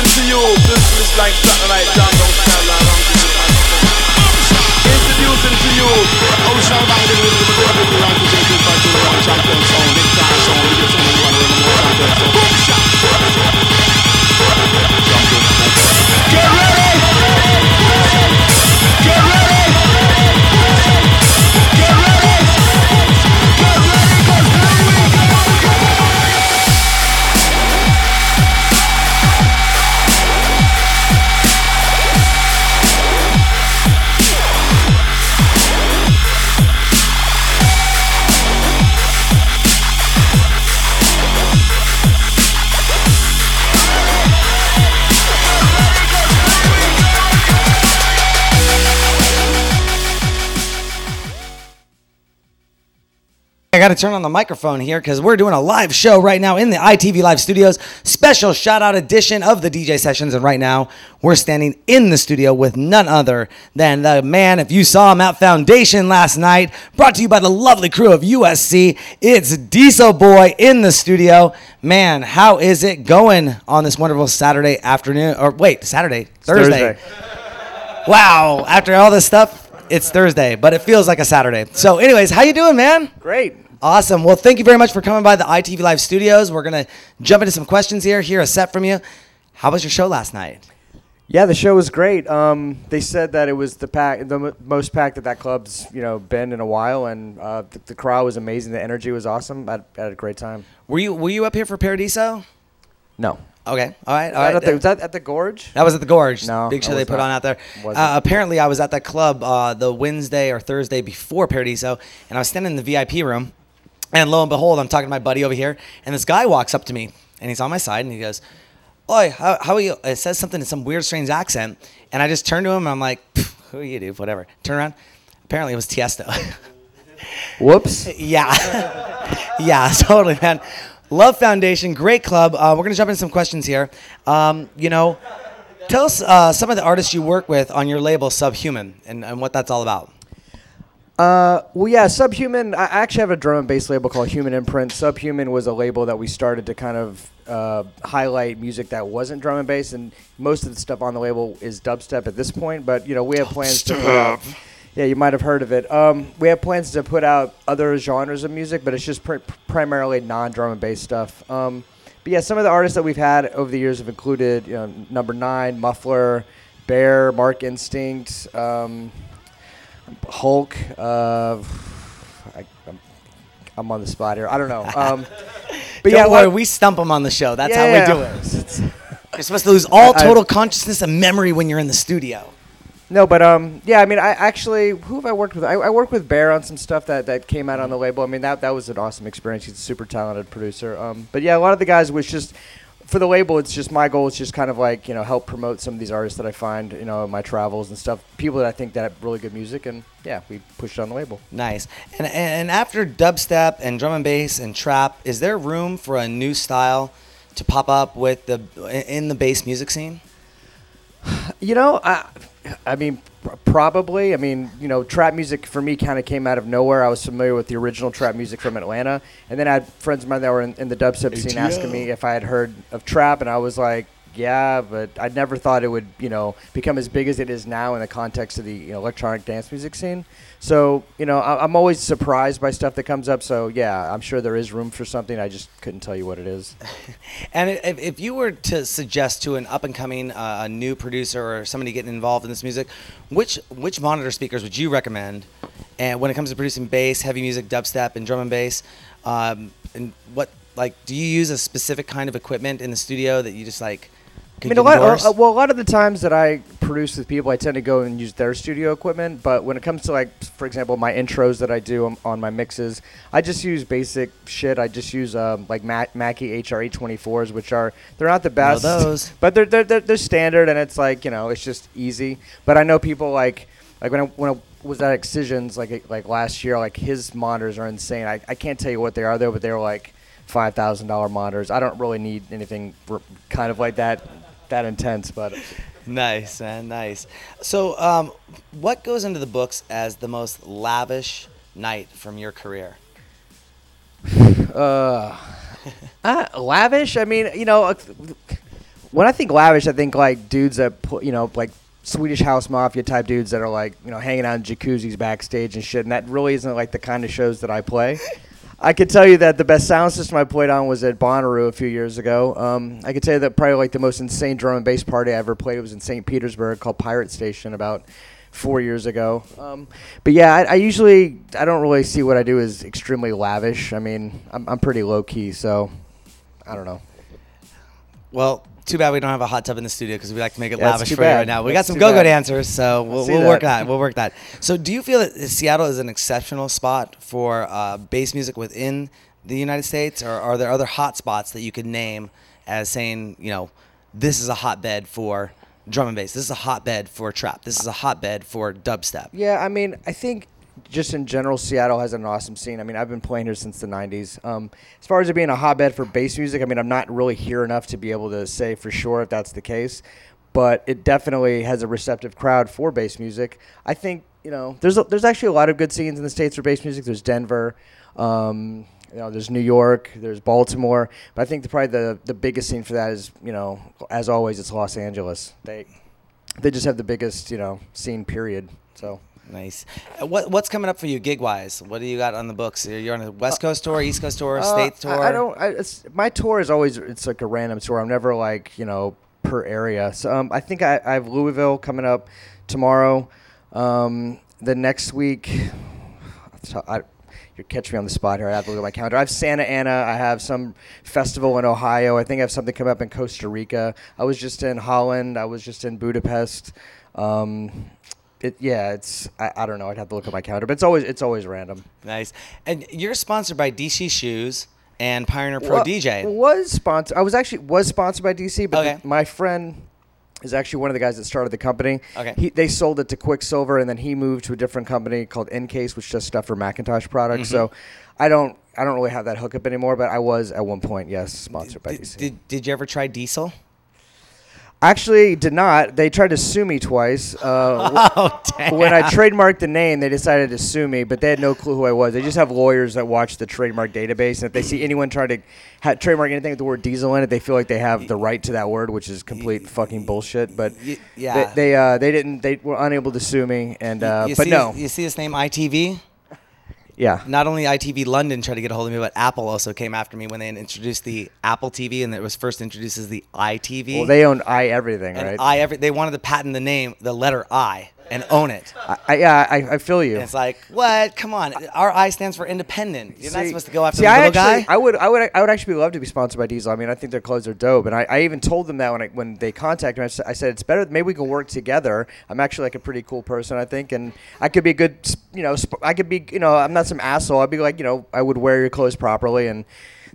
Introducing to you, like jungle style. Introducing to you, to turn on the microphone here because we're doing a live show right now in the ITV Live studios. Special shout out edition of the DJ sessions. And right now, we're standing in the studio with none other than the man, if you saw him at Foundation last night, brought to you by the lovely crew of USC. It's Dieselboy in the studio. Man, how is it going on this wonderful Saturday afternoon? Or wait, Saturday, Thursday. Wow, after all this stuff, it's Thursday, but it feels like a Saturday. So, anyways, how you doing, man? Great. Awesome. Well, thank you very much for coming by the ITV Live studios. We're gonna jump into some questions here. Hear a set from you. How was your show last night? Yeah, the show was great. Um, they said that it was the pack, the m- most packed that that club's you know been in a while, and uh, the, the crowd was amazing. The energy was awesome. I, I had a great time. Were you Were you up here for Paradiso? No, Okay. All right. All right. at the- was that at the Gorge? That was at the Gorge. No, big show they put not. on out there. Uh, apparently, I was at that club uh, the Wednesday or Thursday before Paradiso, and I was standing in the VIP room, and lo and behold, I'm talking to my buddy over here, and this guy walks up to me, and he's on my side, and he goes, "Oi, how, how are you?" It says something in some weird, strange accent, and I just turn to him, and I'm like, "Who are you, dude? Whatever." Turn around. Apparently, it was Tiesto. Whoops. Yeah. yeah, totally, man. Love Foundation, great club. Uh, we're going to jump into some questions here. Um, you know, tell us uh, some of the artists you work with on your label, Subhuman, and, and what that's all about. Uh, well, yeah, Subhuman. I actually have a drum and bass label called Human Imprint. Subhuman was a label that we started to kind of uh, highlight music that wasn't drum and bass, and most of the stuff on the label is dubstep at this point. But you know, we have plans to put out. Yeah, you might have heard of it. Um, we have plans to put out other genres of music, but it's just pr- primarily non-drum and bass stuff. Um, but yeah, some of the artists that we've had over the years have included, you know, Number Nine, Muffler, Bear, Mark Instinct. Um, Hulk. Uh, I, I'm, I'm on the spot here. I don't know. Um, but Don't yeah, worry, we stump them on the show. That's yeah, how we do it. You're supposed to lose all I- I- total consciousness and memory when you're in the studio. No, but um, yeah. I mean, I actually, who have I worked with? I, I worked with Bear on some stuff that, that came out on the label. I mean, that that was an awesome experience. He's a super talented producer. Um, but yeah, a lot of the guys was just for the label. It's just my goal is just kind of like you know help promote some of these artists that I find you know in my travels and stuff. People that I think that have really good music, and yeah, we pushed it on the label. Nice. And, and after dubstep and drum and bass and trap, is there room for a new style to pop up with the in the bass music scene? You know, I, I mean, pr- probably. I mean, you know, trap music for me kind of came out of nowhere. I was familiar with the original trap music from Atlanta, and then I had friends of mine that were in, in the dubstep scene asking me if I had heard of trap, and I was like, yeah, but I never thought it would, you know, become as big as it is now in the context of the you know, electronic dance music scene. So, you know, I, I'm always surprised by stuff that comes up. So, yeah, I'm sure there is room for something. I just couldn't tell you what it is. And if, if you were to suggest to an up and coming uh, a new producer or somebody getting involved in this music, which which monitor speakers would you recommend? And when it comes to producing bass, heavy music, dubstep, and drum and bass, um, and what like do you use a specific kind of equipment in the studio that you just like? I mean, a lot. Uh, well, a lot of the times that I produce with people, I tend to go and use their studio equipment. But when it comes to like, for example, my intros that I do on, on my mixes, I just use basic shit. I just use um, like Mac- Mackie HR824s, which are they're not the best, those. but they're, they're they're they're standard, and it's like you know, it's just easy. But I know people like like when I when I was at Excisions like like last year, like his monitors are insane. I, I can't tell you what they are though, but they're like five thousand dollar monitors. I don't really need anything r- kind of like that that intense, but Nice, man, nice. So, um, what goes into the books as the most lavish night from your career? uh, uh lavish. I mean, you know, when I think lavish, I think like dudes that put, you know, like Swedish House Mafia type dudes that are like, you know, hanging out in jacuzzis backstage and shit. And that really isn't like the kind of shows that I play. I could tell you that the best sound system I played on was at Bonnaroo a few years ago. Um, I could tell you that probably like the most insane drum and bass party I ever played was in St. Petersburg called Pirate Station about four years ago. Um, but yeah, I, I usually I don't really see what I do as extremely lavish. I mean, I'm, I'm pretty low key, so I don't know. Well, too bad we don't have a hot tub in the studio because we like to make it it's lavish for you right now. We That's got some go-go bad. dancers, so we'll, we'll work that. that. We'll work that. So, do you feel that Seattle is an exceptional spot for uh, bass music within the United States, or are there other hot spots that you could name as saying, you know, this is a hotbed for drum and bass, this is a hotbed for trap, this is a hotbed for dubstep? Yeah, I mean, I think just in general, Seattle has an awesome scene. I mean, I've been playing here since the '90s. Um, as far as it being a hotbed for bass music, I mean, I'm not really here enough to be able to say for sure if that's the case, but it definitely has a receptive crowd for bass music. I think you know, there's a, there's actually a lot of good scenes in the states for bass music. There's Denver. Um, you know, there's New York, there's Baltimore, but I think the, probably the, the biggest scene for that is, you know, as always, it's Los Angeles. They they just have the biggest, you know, scene period. So Nice. Uh, What what's coming up for you gig wise? What do you got on the books? You're on a West Coast tour, East Coast tour, state Uh, tour. I, I don't. I, it's, my tour is always it's like a random tour. I'm never like you know per area. So um, I think I, I have Louisville coming up tomorrow. Um, the next week, I, you're catching me on the spot here. I have to look at my calendar. I have Santa Ana. I have some festival in Ohio. I think I have something coming up in Costa Rica. I was just in Holland. I was just in Budapest. Um, it, yeah, it's I, I don't know. I'd have to look at my calendar, but it's always it's always random. Nice. And you're sponsored by DC Shoes and Pioneer Pro Wa- DJ. Was sponsored. I was actually was sponsored by DC, but Okay. the- my friend is actually one of the guys that started the company. Okay. He, they sold it to Quiksilver, and then he moved to a different company called Incase, which does stuff for Macintosh products. Mm-hmm. So, I don't I don't really have that hookup anymore, but I was at one point, yes, sponsored by DC. did, did you ever try Diesel? Actually, did not. They tried to sue me twice. Uh, Oh, damn. when I trademarked the name, they decided to sue me, but they had no clue who I was. They just have lawyers that watch the trademark database, and if they see anyone trying to ha- trademark anything with the word diesel in it, they feel like they have the right to that word, which is complete fucking bullshit. But yeah. they they, uh, they didn't. They were unable to sue me, and uh, you but see, no, You see this name ITV? Yeah. Not only ITV London tried to get a hold of me, but Apple also came after me when they introduced the Apple TV, and it was first introduced as the iTV. Well, they owned i everything, and right? I every, they wanted to patent the name, the letter I, and own it. I, I, yeah, I, I feel you. And it's like, what? Come on. Our I stands for independent. You're not See- supposed to go after see, the I little actually, guy. I would, I would, I would actually love to be sponsored by Diesel. I mean, I think their clothes are dope, and I, I even told them that when I, when they contacted me, I said, I said it's better. Maybe we can work together. I'm actually like a pretty cool person, I think, and I could be a good, you know, sp- I could be, you know, I'm not some asshole. I'd be like, you know, I would wear your clothes properly, and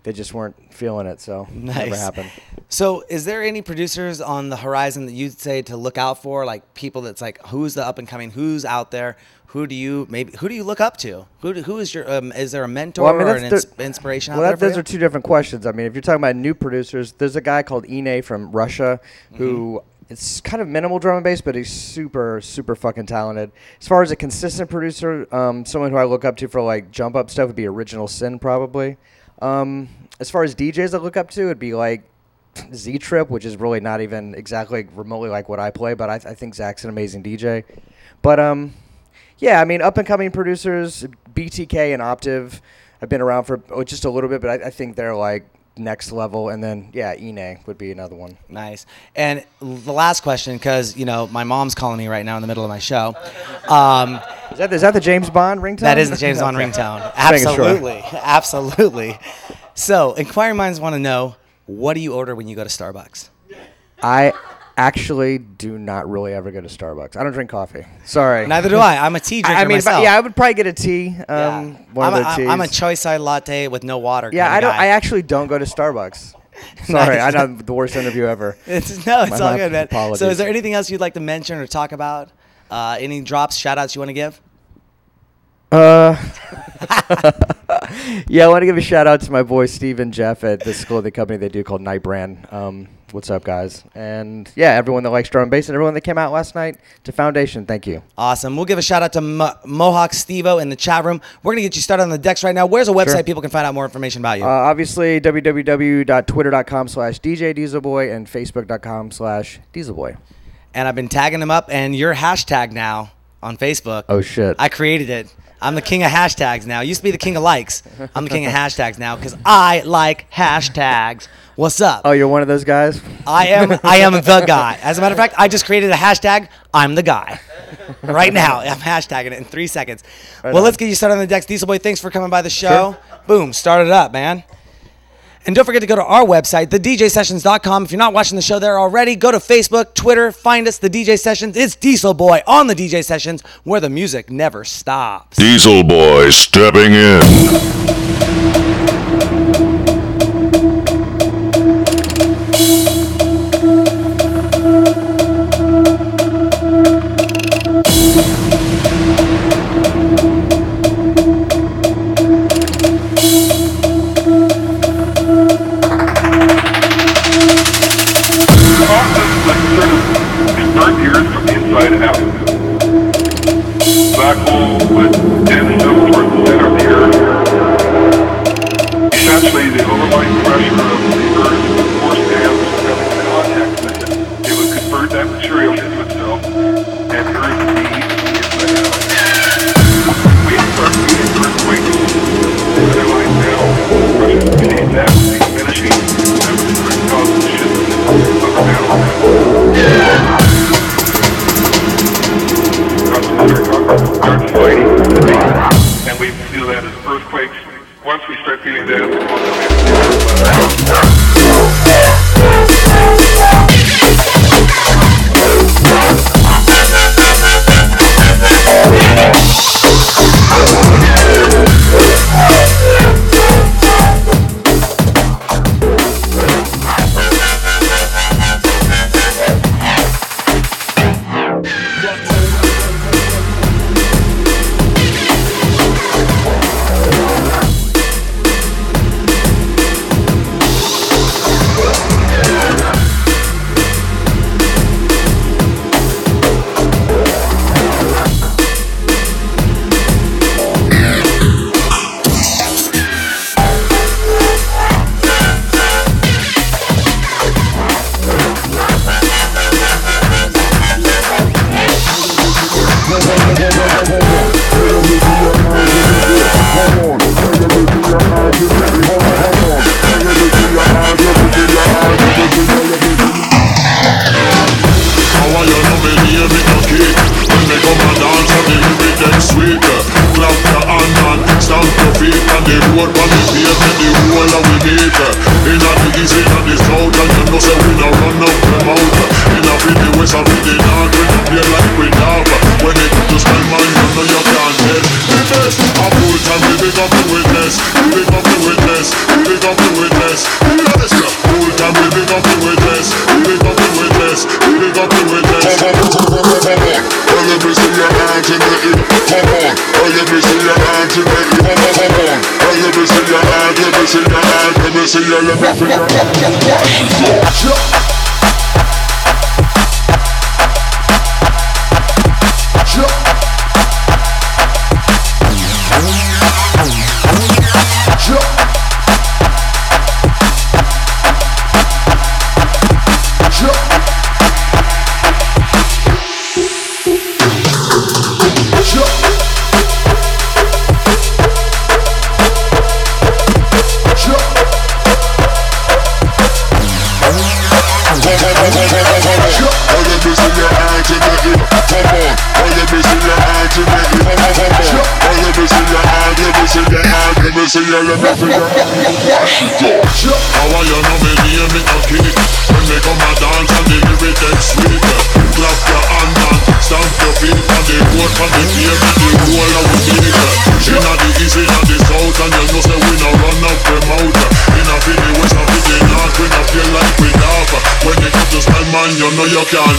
they just weren't feeling it, so Nice. never happened. So, is there any producers on the horizon that you'd say to look out for? Like people that's like, who's the up and coming? Who's out there? Who do you maybe? Who do you look up to? Who do, who is your? Um, is there a mentor Well, I mean, or an ins- inspiration Well, out that, there? those for are two different questions. I mean, if you're talking about new producers, there's a guy called Enei from Russia who Mm-hmm. it's kind of minimal drum and bass, but he's super, super fucking talented. As far as a consistent producer, um, someone who I look up to for like jump up stuff would be Original Sin, probably. Um, as far as DJs I look up to, it'd be like Z Trip, which is really not even exactly remotely like what I play, but I, I think Zach's an amazing DJ. But um, yeah, I mean, up and coming producers, BTK and Optiv, have been around for oh, just a little bit, but I, I think they're like next level. And then yeah, Enei would be another one. Nice. And the last question, because you know my mom's calling me right now in the middle of my show. Um, Is that is that the James Bond ringtone? that is the James Bond ringtone. Making sure. Absolutely, absolutely. So, inquiring minds want to know what do you order when you go to Starbucks? I actually do not really ever go to Starbucks. I don't drink coffee. Sorry. Neither do I. I'm a tea drinker I, I mean, myself. yeah, I would probably get a tea. Um, Yeah. One I'm, of a, teas. I'm a choice side latte with no water. Yeah, I don't. guy. I actually don't go to Starbucks. Sorry, I know the worst interview ever. It's no, it's My- all good, man. So, is there anything else you'd like to mention or talk about? Uh, any drops, shout outs you want to give? Uh, yeah, I want to give a shout out to my boy Steve and Jeff at the school of the company they do called Night Brand. Um, What's up, guys? And yeah, everyone that likes drum and bass and everyone that came out last night to Foundation, thank you. Awesome. We'll give a shout out to Mo- Mohawk Stevo in the chat room. We're going to get you started on the decks right now. Where's a website Sure. people can find out more information about you? Uh, obviously, www.twitter.com slash DJ Dieselboy and facebook.com slash Dieselboy. and I've been tagging them up, and your hashtag now on Facebook. Oh, shit. I created it. I'm the king of hashtags now. Used to be the king of likes. I'm the king of hashtags now because I like hashtags. What's up? Oh, you're one of those guys? I am I am the guy. As a matter of fact, I just created a hashtag. I'm the guy. Right now, I'm hashtagging it in three seconds. well, on. let's get you started on the decks. Dieselboy, thanks for coming by the show. Boom, start it up, man. And don't forget to go to our website, thedjsessions.com. If you're not watching the show there already, go to Facebook, Twitter, find us, The DJ Sessions. It's Dieselboy on The DJ Sessions, where the music never stops. Dieselboy stepping in. Let me How are you know me name me a When they come and dance and the lyric them Clap your hand and stamp your feet On the road, on the pavement, the whole of we need Inna the east, inna the south And you know say we no run up the mouth Inna the west fi the north We no feel like we laugh When it come to spend man, you know you can't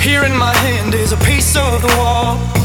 Here in my hand is a piece of the wall.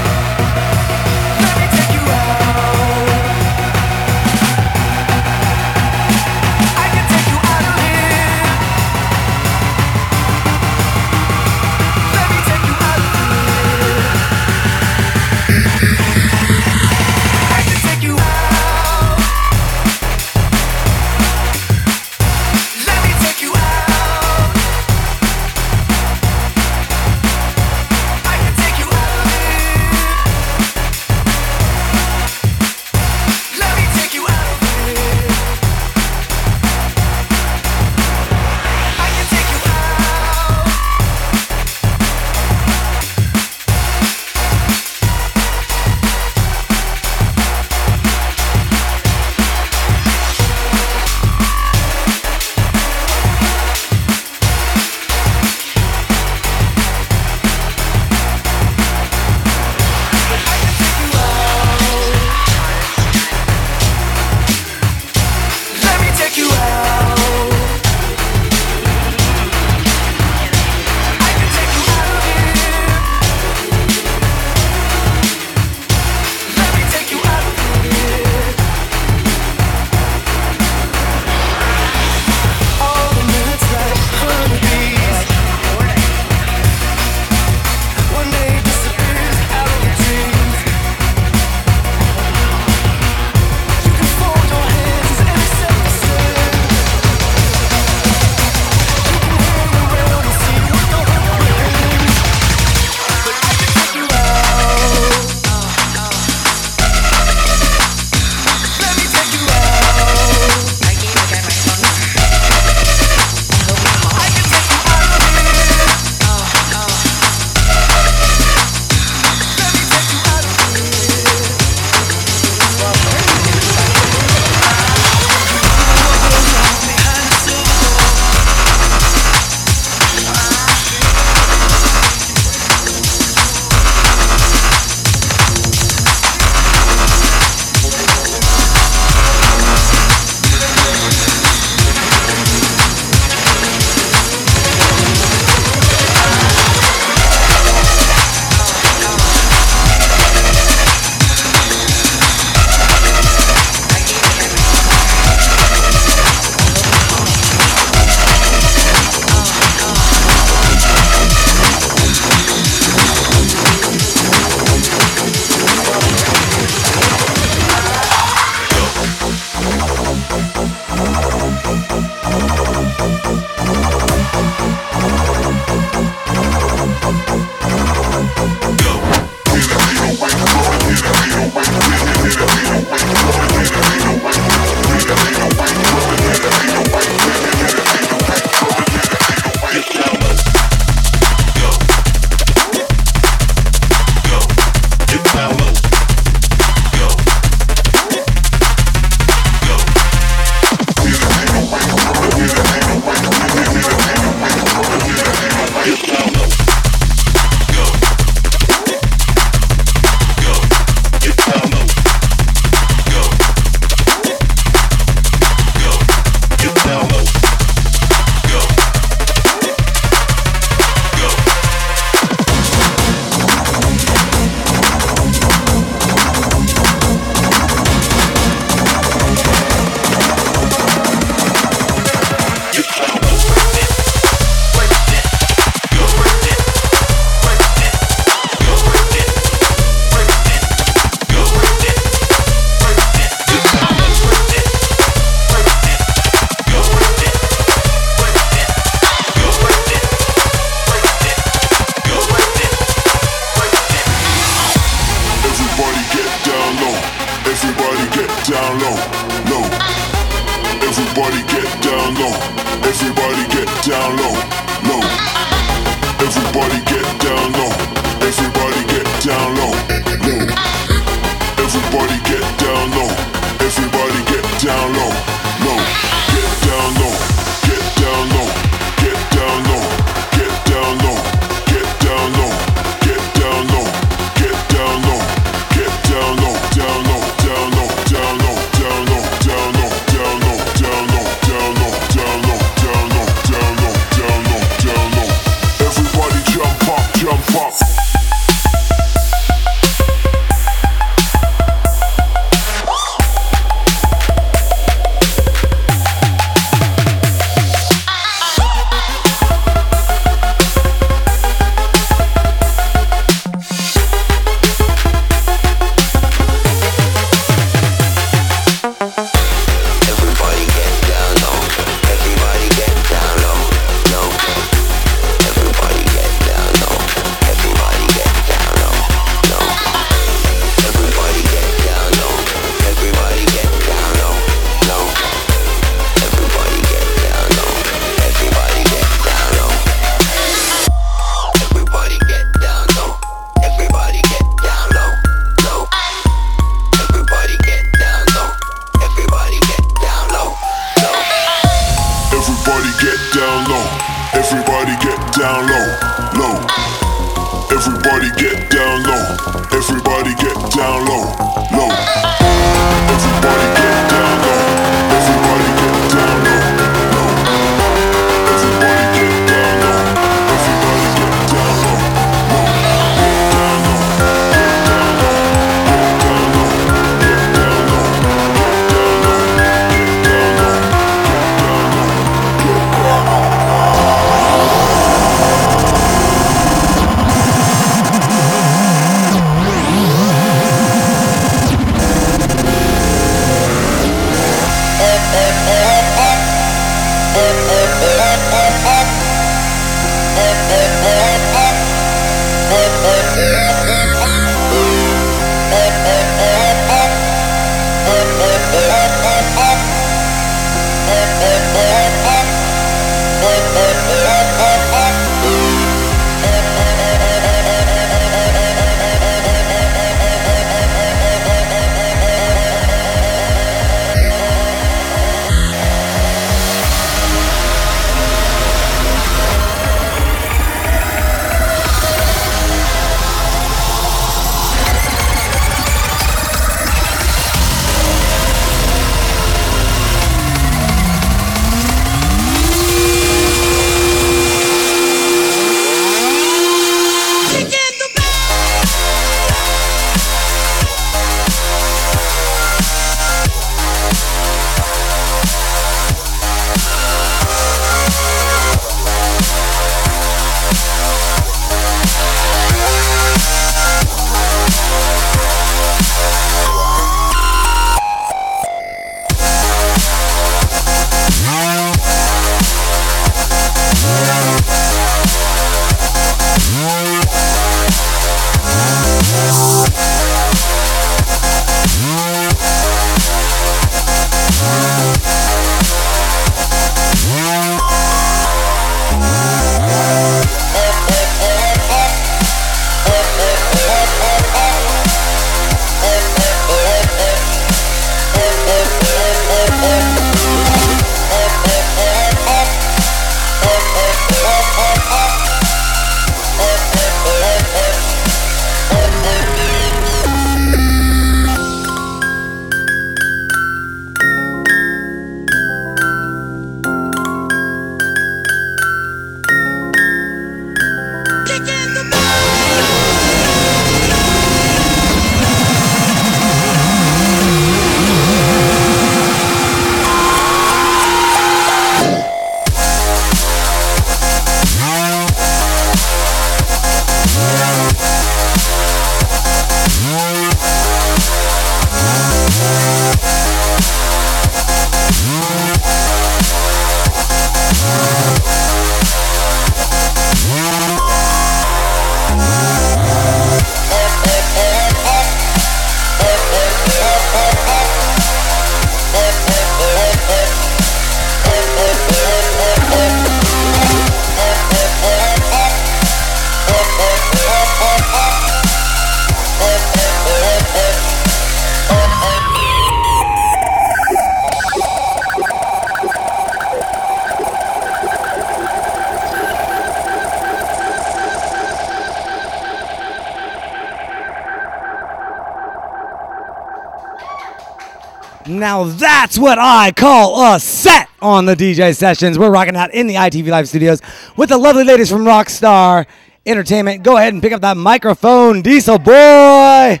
That's what I call a set on the DJ sessions. We're rocking out in the ITV Live studios with the lovely ladies from Rockstar Entertainment. Go ahead and pick up that microphone, Dieselboy.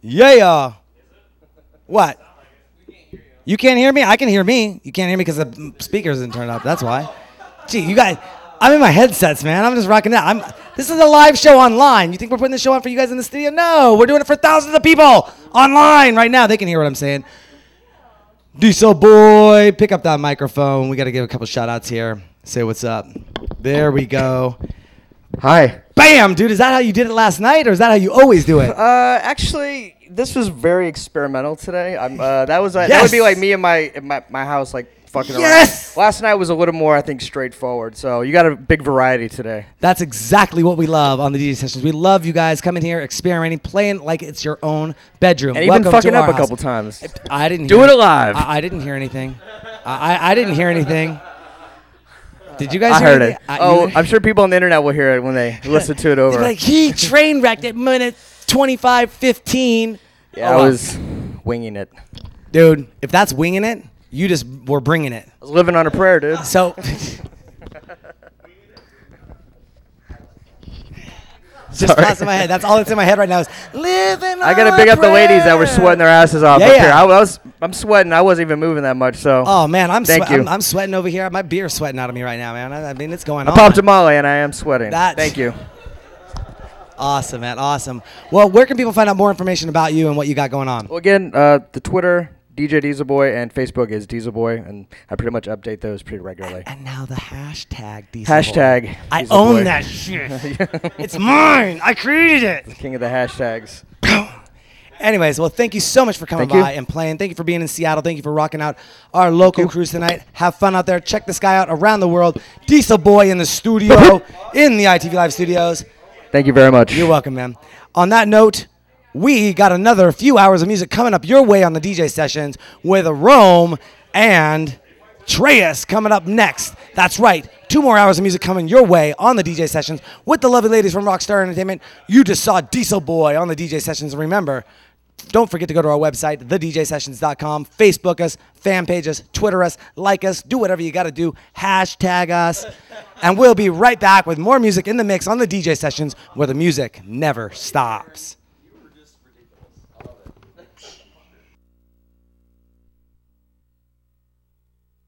Yeah. What? You can't hear me? I can hear me. You can't hear me because the speakers didn't turn up. That's why. Gee, you guys, I'm in my headsets, man. I'm just rocking out. I'm. This is a live show online. You think we're putting this show on for you guys in the studio? No, we're doing it for thousands of people online right now. They can hear what I'm saying. Dieselboy, pick up that microphone. We got to give a couple shout outs here. Say what's up. There we go. Hi. Bam, dude. Is that how you did it last night, or is that how you always do it? Uh, actually, this was very experimental today. I'm. Uh, that was. Uh, That would be like me in my in my, my house, like fucking Yes. around. Last night was a little more, I think, straightforward. So you got a big variety today. That's exactly what we love on the DJ sessions. We love you guys coming here, experimenting, playing like it's your own bedroom. And even fucking to up our a couple times. I didn't Do it alive. I, I didn't hear anything. I, I, I didn't hear anything. Did you guys I hear heard it. I, oh, I'm sure people on the internet will hear it when they listen to it over. like he train wrecked at minute 25 15. yeah, Oh, I was winging it. Dude, if that's winging it, you just were bringing it. I was living on a prayer, dude. So Just Sorry. passing my head. That's all that's in my head right now is living. I gotta big up the ladies that were sweating their asses off Yeah, up yeah. here. I was, I'm sweating. I wasn't even moving that much, so Oh man, I'm, Thank swe- you. I'm I'm sweating over here. My beer's sweating out of me right now, man. I, I mean, it's going I on. popped a molly and I am sweating. That's- Thank you. Awesome, man. Awesome. Well, where can people find out more information about you and what you got going on? Well, again, uh, the Twitter DJ Dieselboy and Facebook is Dieselboy, and I pretty much update those pretty regularly. And now the hashtag Diesel Hashtag I own that shit. it's mine. I created it. The King of the hashtags. Anyways, well, thank you so much for coming Thank you. by and playing. Thank you for being in Seattle. Thank you for rocking out our local cruise tonight. Have fun out there. Check this guy out around the world. Dieselboy in the studio, in the ITV Live studios. Thank you very much. You're welcome, man. On that note, we got another few hours of music coming up your way on the DJ sessions with Rome and Treyas coming up next. That's right. Two more hours of music coming your way on the DJ sessions with the lovely ladies from Rockstar Entertainment. You just saw Dieselboy on the DJ sessions. And remember, don't forget to go to our website, thedjsessions.com, Facebook us, fan page us, Twitter us, like us, do whatever you got to do, hashtag us. And we'll be right back with more music in the mix on the DJ sessions where the music never stops.